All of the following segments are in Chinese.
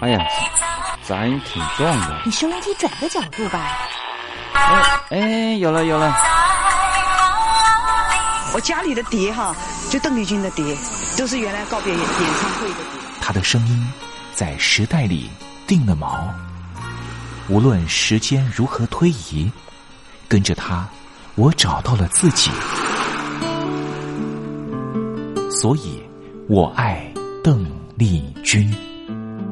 哎呀，咱挺壮的。你收音机转个角度吧。哎哎，有了有了。我家里的碟哈，就邓丽君的碟，都是原来告别演演唱会的碟。她的声音在时代里定了锚，无论时间如何推移，跟着他，我找到了自己。所以，我爱邓丽君。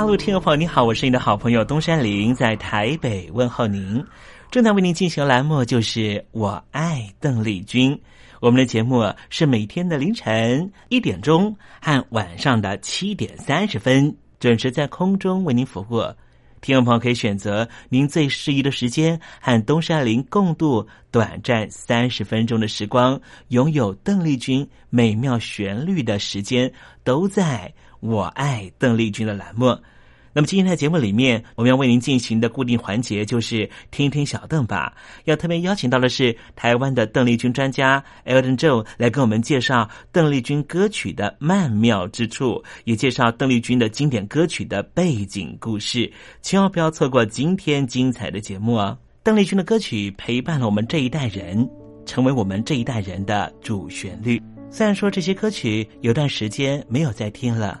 大陆听众朋友，你好，我是你的好朋友东山林，在台北问候您。正在为您进行的栏目就是《我爱邓丽君》，我们的节目是每天的凌晨一点钟和晚上的七点三十分准时在空中为您服务。听众朋友可以选择您最适宜的时间，和东山林共度短暂三十分钟的时光，拥有邓丽君美妙旋律的时间，都在。我爱邓丽君的栏目，那么今天的节目里面，我们要为您进行的固定环节就是听听小邓吧。要特别邀请到的是台湾的邓丽君专家 Elton Joe 来跟我们介绍邓丽君歌曲的曼妙之处，也介绍邓丽君的经典歌曲的背景故事。千万不要错过今天精彩的节目哦！邓丽君的歌曲陪伴了我们这一代人，成为我们这一代人的主旋律。虽然说这些歌曲有段时间没有再听了。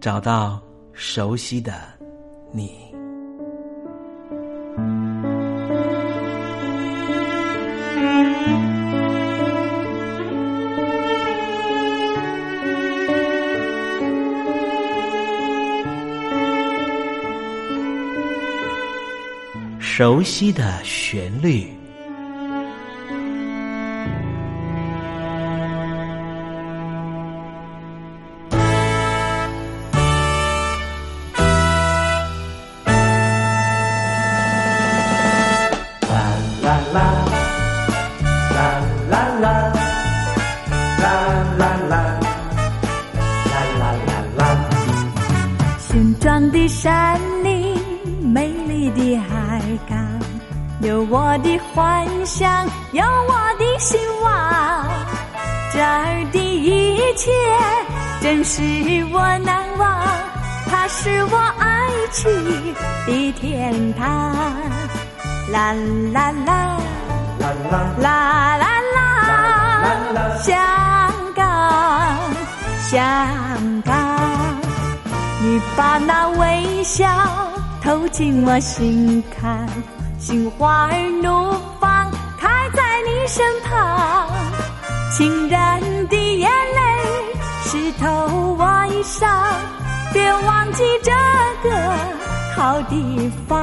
找到熟悉的你，熟悉的旋律。是我难忘，它是我爱情的天堂。啦啦啦，啦啦啦啦，香港，香港，你把那微笑投进我心坎，心花儿怒放开在你身旁，情人的眼泪。湿透我衣裳，别忘记这个好地方。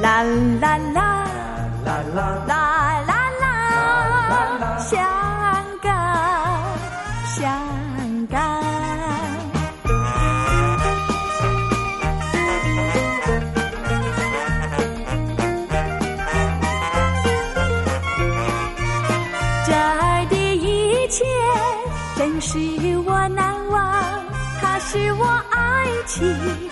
啦啦啦，啦啦啦啦啦，香情。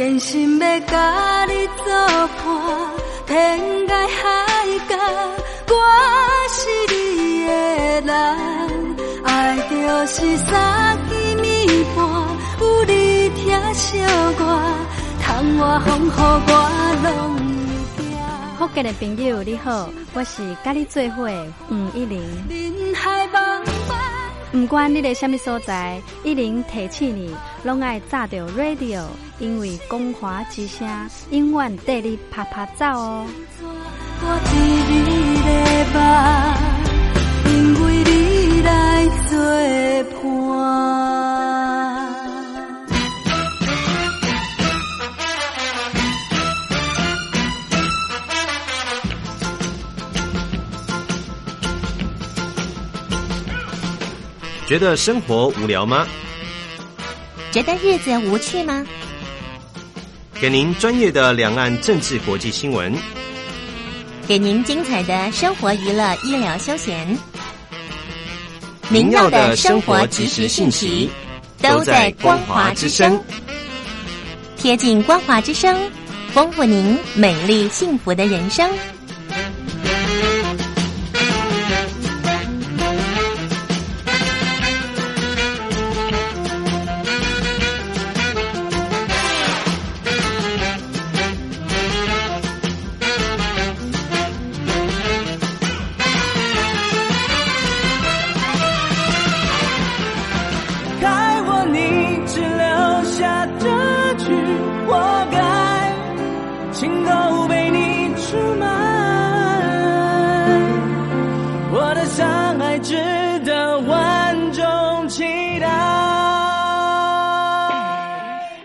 真心要甲你作伴，天涯海角，我是你的人。爱就是三更暝半，有你疼惜我，窗外风雨我拢。福建的朋友你好，我是甲你做伙吴一玲。人海茫茫。不管你在什么所在，一零提起你，拢爱炸着 radio，因为光华之声永远带你啪啪走哦。因为你来作伴。觉得生活无聊吗？觉得日子无趣吗？给您专业的两岸政治国际新闻，给您精彩的生活娱乐医疗休闲，您要的生活即时信息都在光华之声，贴近光华之声，丰富您美丽幸福的人生。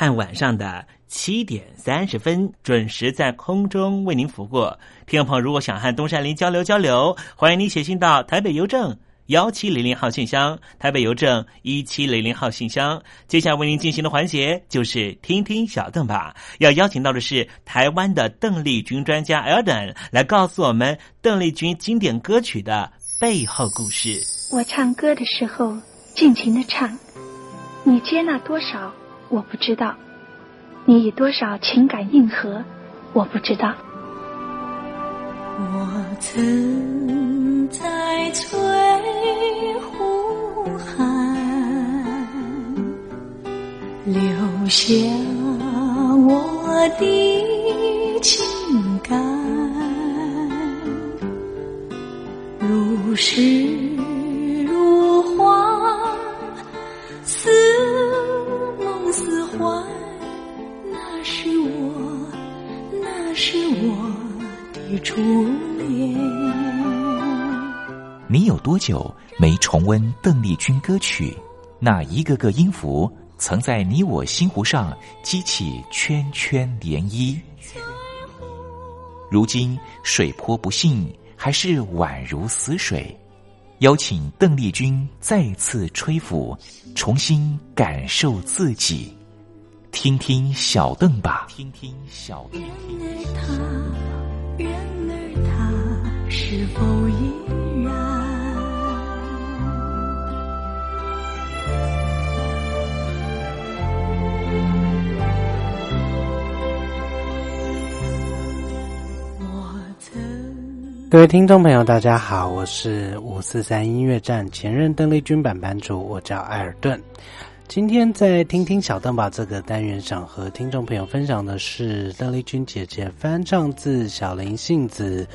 和晚上的。七点三十分准时在空中为您服务。听众朋友，如果想和东山林交流交流，欢迎您写信到台北邮政幺七零零号信箱，台北邮政一七零零号信箱。接下来为您进行的环节就是听听小邓吧。要邀请到的是台湾的邓丽君专家 Elden 来告诉我们邓丽君经典歌曲的背后故事。我唱歌的时候尽情的唱，你接纳多少我不知道。你以多少情感应和，我不知道。我曾在翠湖畔留下我的情感，如诗久没重温邓丽君歌曲？那一个个音符，曾在你我心湖上激起圈圈涟漪。如今水波不兴，还是宛如死水。邀请邓丽君再次吹拂，重新感受自己。听听小邓吧，听听小邓。人儿他是否各位听众朋友，大家好，我是五四三音乐站前任邓丽君版版主，我叫艾尔顿。今天在听听小邓吧这个单元，想和听众朋友分享的是邓丽君姐姐翻唱自小林幸子，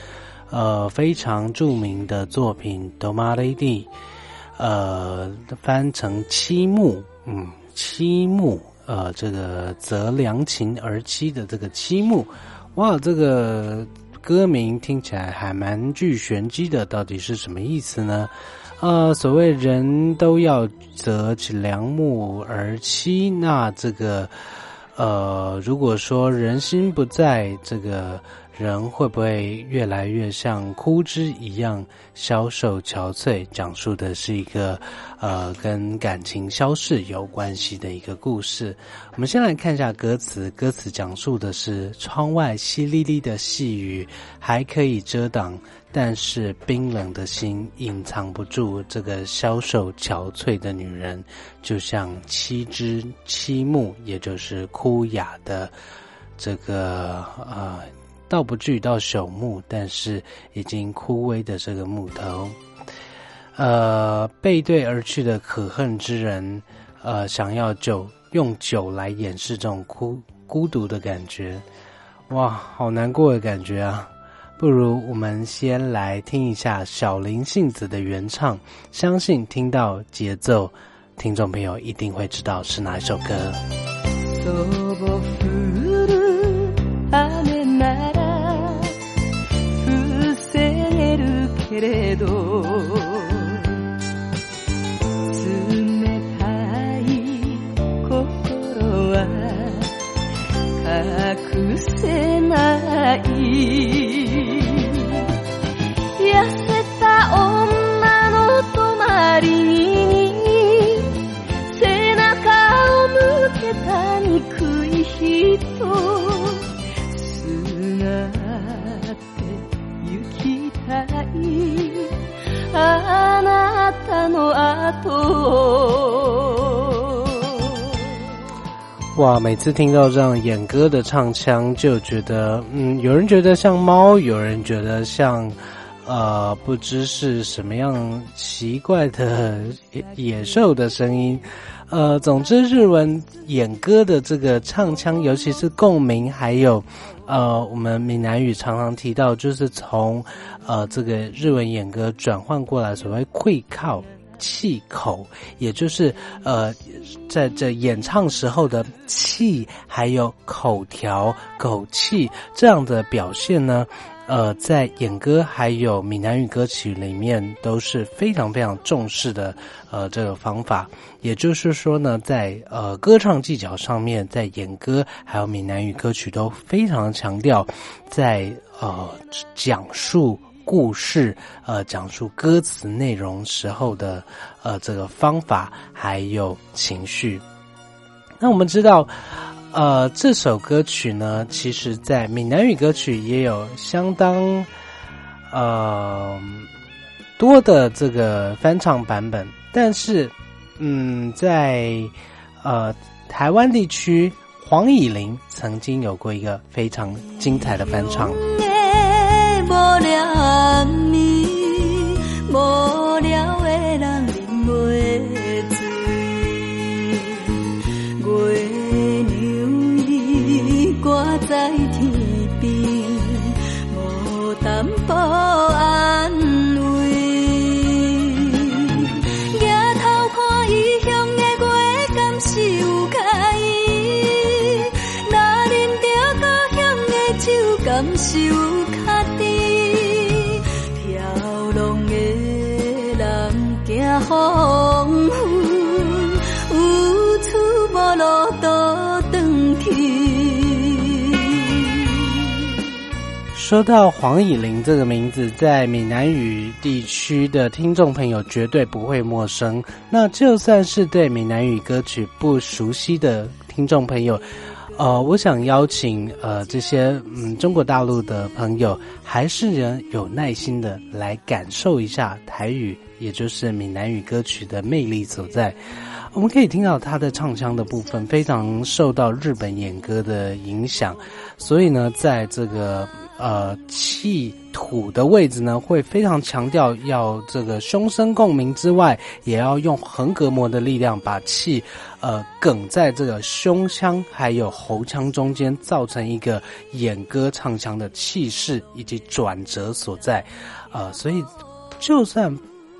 呃非常著名的作品《Do Ma Lady》，呃翻成七木，嗯七木，呃这个择良禽而栖的这个七木，哇这个。歌名听起来还蛮具玄机的，到底是什么意思呢？呃，所谓人都要择其良木而栖，那这个，呃，如果说人心不在，这个。人会不会越来越像枯枝一样消瘦憔悴？讲述的是一个呃跟感情消逝有关系的一个故事。我们先来看一下歌词，歌词讲述的是窗外淅沥沥的细雨还可以遮挡，但是冰冷的心隐藏不住这个消瘦憔悴的女人，就像七枝七木，也就是枯雅的这个呃。倒不至于到朽木，但是已经枯萎的这个木头，呃，背对而去的可恨之人，呃，想要酒用酒来掩饰这种孤孤独的感觉，哇，好难过的感觉啊！不如我们先来听一下小林幸子的原唱，相信听到节奏，听众朋友一定会知道是哪一首歌。けれど冷たい心は隠せない。哇！每次听到这样演歌的唱腔，就觉得，嗯，有人觉得像猫，有人觉得像，呃，不知是什么样奇怪的野兽的声音。呃，总之，日文演歌的这个唱腔，尤其是共鸣，还有。呃，我们闽南语常常提到，就是从呃这个日文演歌转换过来，所谓会靠气口，也就是呃在这演唱时候的气，还有口条、口气这样的表现呢。呃，在演歌还有闽南语歌曲里面都是非常非常重视的，呃，这个方法。也就是说呢，在呃歌唱技巧上面，在演歌还有闽南语歌曲都非常强调，在呃讲述故事、呃讲述歌词内容时候的呃这个方法还有情绪。那我们知道。呃，这首歌曲呢，其实在闽南语歌曲也有相当呃多的这个翻唱版本，但是，嗯，在呃台湾地区，黄以玲曾经有过一个非常精彩的翻唱。无念你，无说到黄以玲这个名字，在闽南语地区的听众朋友绝对不会陌生。那就算是对闽南语歌曲不熟悉的听众朋友，呃，我想邀请呃这些嗯中国大陆的朋友，还是人有耐心的来感受一下台语，也就是闽南语歌曲的魅力所在。我们可以听到他的唱腔的部分非常受到日本演歌的影响，所以呢，在这个呃气土的位置呢，会非常强调要这个胸声共鸣之外，也要用横膈膜的力量把气呃梗在这个胸腔还有喉腔中间，造成一个演歌唱腔的气势以及转折所在，呃，所以就算。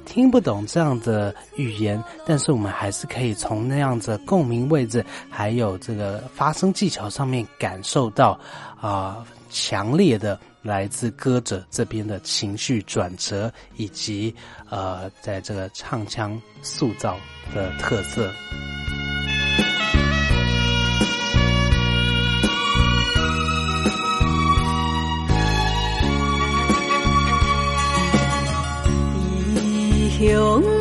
听不懂这样的语言，但是我们还是可以从那样子共鸣位置，还有这个发声技巧上面感受到啊强烈的来自歌者这边的情绪转折，以及呃在这个唱腔塑造的特色。乡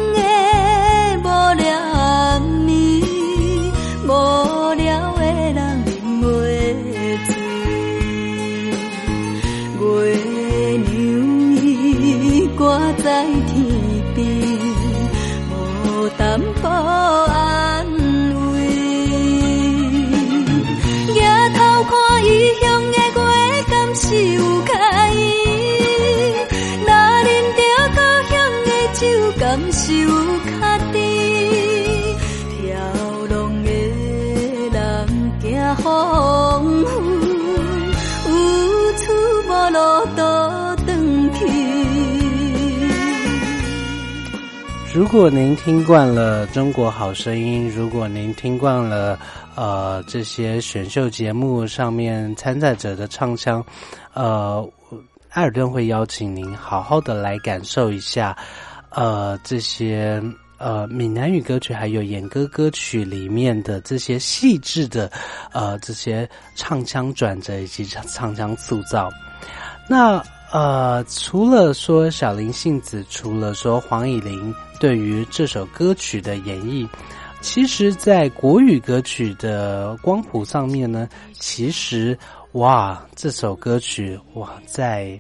有卡伊若饮着故乡的酒感受卡如果您听惯了《中国好声音》，如果您听惯了呃这些选秀节目上面参赛者的唱腔，呃，艾尔顿会邀请您好好的来感受一下。呃，这些呃闽南语歌曲还有演歌歌曲里面的这些细致的呃这些唱腔转折以及唱腔塑造，那呃除了说小林幸子，除了说黄以玲对于这首歌曲的演绎，其实在国语歌曲的光谱上面呢，其实哇这首歌曲哇在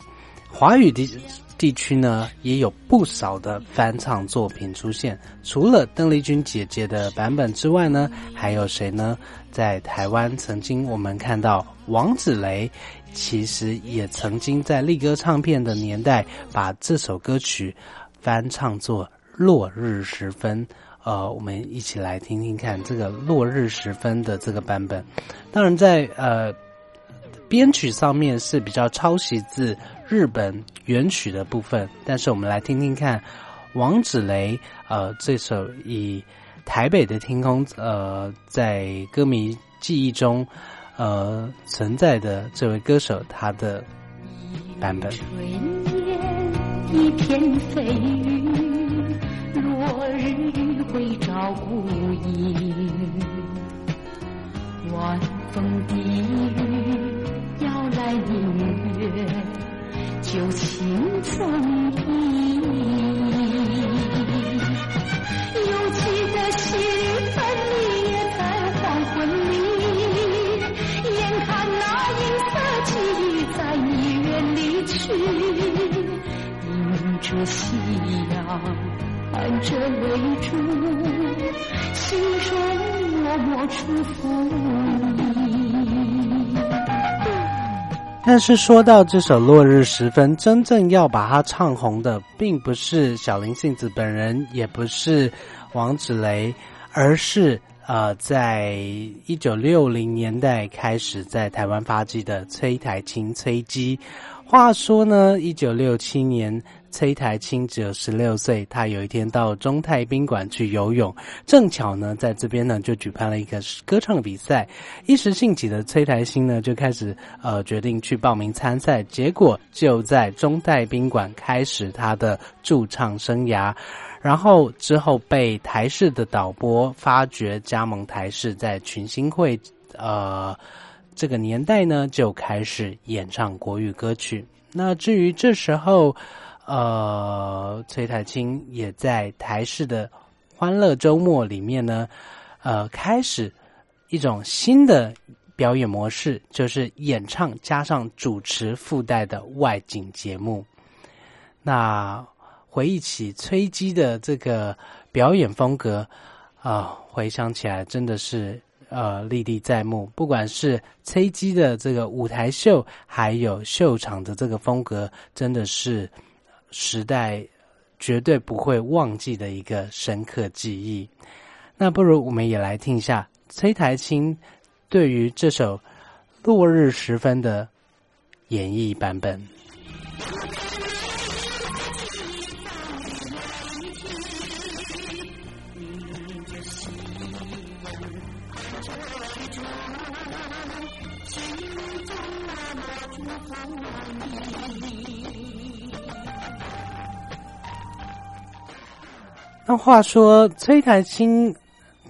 华语地。地区呢也有不少的翻唱作品出现，除了邓丽君姐姐的版本之外呢，还有谁呢？在台湾曾经我们看到王子雷，其实也曾经在力歌唱片的年代把这首歌曲翻唱作《落日时分》。呃，我们一起来听听看这个《落日时分》的这个版本。当然，在呃编曲上面是比较抄袭自。日本原曲的部分，但是我们来听听看王子雷呃这首以台北的天空呃在歌迷记忆中呃存在的这位歌手他的版本。一片飞雨，落日会照孤影，晚风低语但是说到这首《落日时分》，真正要把它唱红的，并不是小林幸子本人，也不是王子雷，而是呃，在一九六零年代开始在台湾发迹的崔台青崔姬。话说呢，一九六七年。崔台青只有十六岁，他有一天到中泰宾馆去游泳，正巧呢，在这边呢就举办了一个歌唱比赛。一时兴起的崔台青呢，就开始呃决定去报名参赛，结果就在中泰宾馆开始他的驻唱生涯。然后之后被台视的导播发掘，加盟台视，在群星会呃这个年代呢就开始演唱国语歌曲。那至于这时候。呃，崔台青也在台视的《欢乐周末》里面呢，呃，开始一种新的表演模式，就是演唱加上主持附带的外景节目。那回忆起崔姬的这个表演风格啊，回想起来真的是呃历历在目。不管是崔姬的这个舞台秀，还有秀场的这个风格，真的是。时代绝对不会忘记的一个深刻记忆。那不如我们也来听一下崔台青对于这首《落日时分》的演绎版本。那话说，崔台青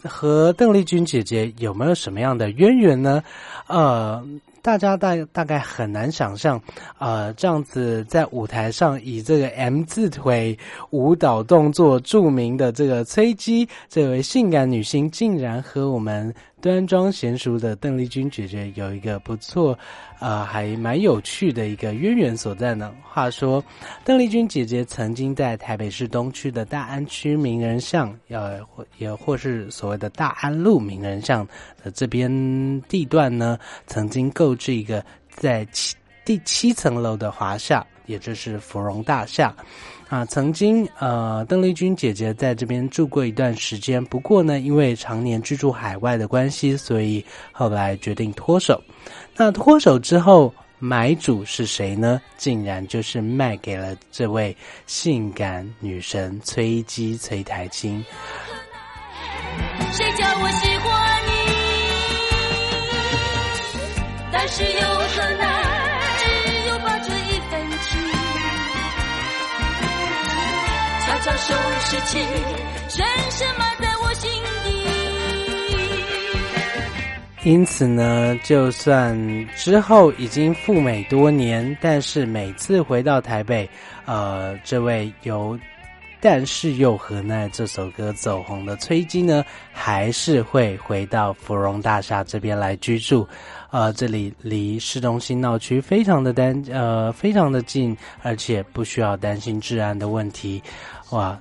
和邓丽君姐姐有没有什么样的渊源呢？呃，大家大大概很难想象，呃，这样子在舞台上以这个 M 字腿舞蹈动作著名的这个崔姬，这位性感女星，竟然和我们。端庄娴熟的邓丽君姐姐有一个不错，呃，还蛮有趣的一个渊源所在呢。话说，邓丽君姐姐曾经在台北市东区的大安区名人巷，呃，或也或是所谓的大安路名人巷的这边地段呢，曾经购置一个在七第七层楼的华夏，也就是芙蓉大厦。啊，曾经呃，邓丽君姐姐在这边住过一段时间，不过呢，因为常年居住海外的关系，所以后来决定脱手。那脱手之后，买主是谁呢？竟然就是卖给了这位性感女神崔姬崔台青。谁叫我喜欢你？但是有收拾起，深深埋在我心底。因此呢，就算之后已经赴美多年，但是每次回到台北，呃，这位由《但是又何奈》这首歌走红的崔姬呢，还是会回到芙蓉大厦这边来居住。呃，这里离市中心闹区非常的单，呃，非常的近，而且不需要担心治安的问题。哇，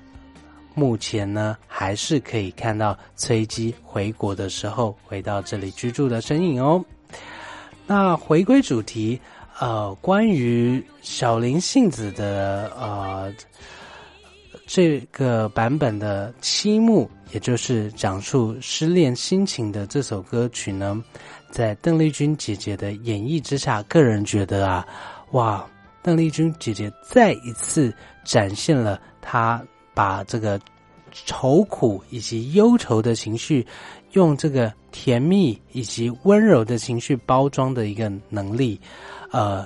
目前呢还是可以看到崔姬回国的时候回到这里居住的身影哦。那回归主题，呃，关于小林幸子的呃这个版本的《七幕》，也就是讲述失恋心情的这首歌曲呢，在邓丽君姐姐的演绎之下，个人觉得啊，哇，邓丽君姐姐再一次展现了。她把这个愁苦以及忧愁的情绪，用这个甜蜜以及温柔的情绪包装的一个能力，呃，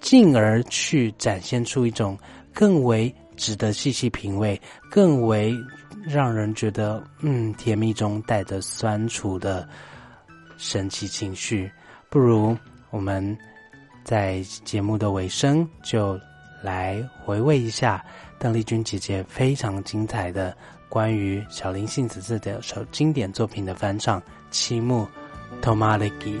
进而去展现出一种更为值得细细品味、更为让人觉得嗯甜蜜中带着酸楚的神奇情绪。不如我们在节目的尾声就来回味一下。邓丽君姐姐非常精彩的关于小林幸子这的首经典作品的翻唱《七木》，Tomalegi。